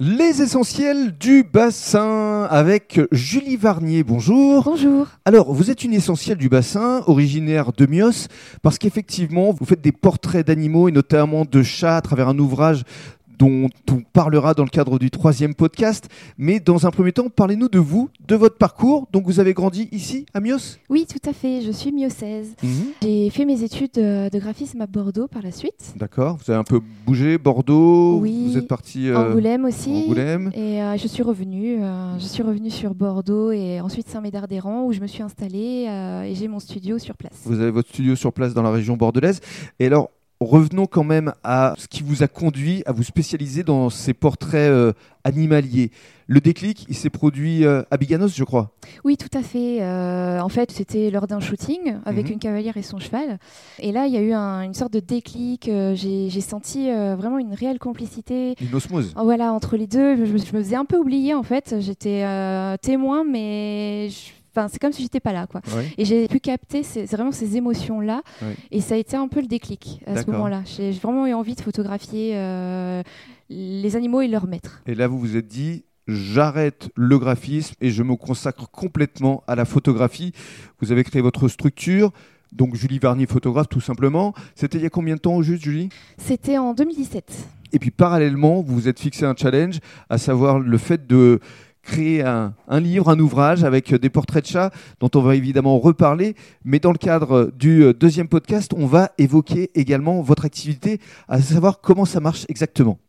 Les essentiels du bassin avec Julie Varnier. Bonjour. Bonjour. Alors, vous êtes une essentielle du bassin, originaire de Mios, parce qu'effectivement, vous faites des portraits d'animaux et notamment de chats à travers un ouvrage dont on parlera dans le cadre du troisième podcast. Mais dans un premier temps, parlez-nous de vous, de votre parcours. Donc vous avez grandi ici, à Mios Oui, tout à fait. Je suis miossaise. Mhm. J'ai fait mes études de, de graphisme à Bordeaux par la suite. D'accord. Vous avez un peu bougé, Bordeaux. Oui. Vous êtes parti euh, Angoulême aussi. Angoulême. Et euh, je suis revenue. euh, je suis revenue sur Bordeaux et ensuite Saint-Médard-des-Rangs où je me suis installée euh, et j'ai mon studio sur place. Vous avez votre studio sur place dans la région bordelaise. Et alors, revenons quand même à ce qui vous a conduit à vous spécialiser dans ces portraits euh, animaliers. Le déclic, il s'est produit euh, à Biganos, je crois. Oui, tout à fait. Euh, en fait, c'était lors d'un shooting avec Mhm. une cavalière et son cheval. Et là, il y a eu un- une sorte de déclic. j'ai senti vraiment une réelle complicité. Une osmose. Voilà, entre les deux, je, me- je me faisais un peu oublier en fait. J'étais témoin, mais je- c'est comme si j'étais pas là, quoi. Et j'ai pu capter ces- vraiment ces émotions-là. Et ça a été un peu le déclic à ce moment-là. J'ai j'ai vraiment eu envie de photographier euh, les animaux et leurs maîtres. Et là, vous vous êtes dit, j'arrête le graphisme et je me consacre complètement à la photographie. Vous avez créé votre structure. Donc Julie Varnier, photographe, tout simplement. C'était il y a combien de temps au juste, Julie? C'était en 2017. Et puis parallèlement, vous vous êtes fixé un challenge, à savoir le fait de créer un, un livre, un ouvrage avec des portraits de chats dont on va évidemment reparler. Mais dans le cadre du euh, deuxième podcast, on va évoquer également votre activité, à savoir comment ça marche exactement.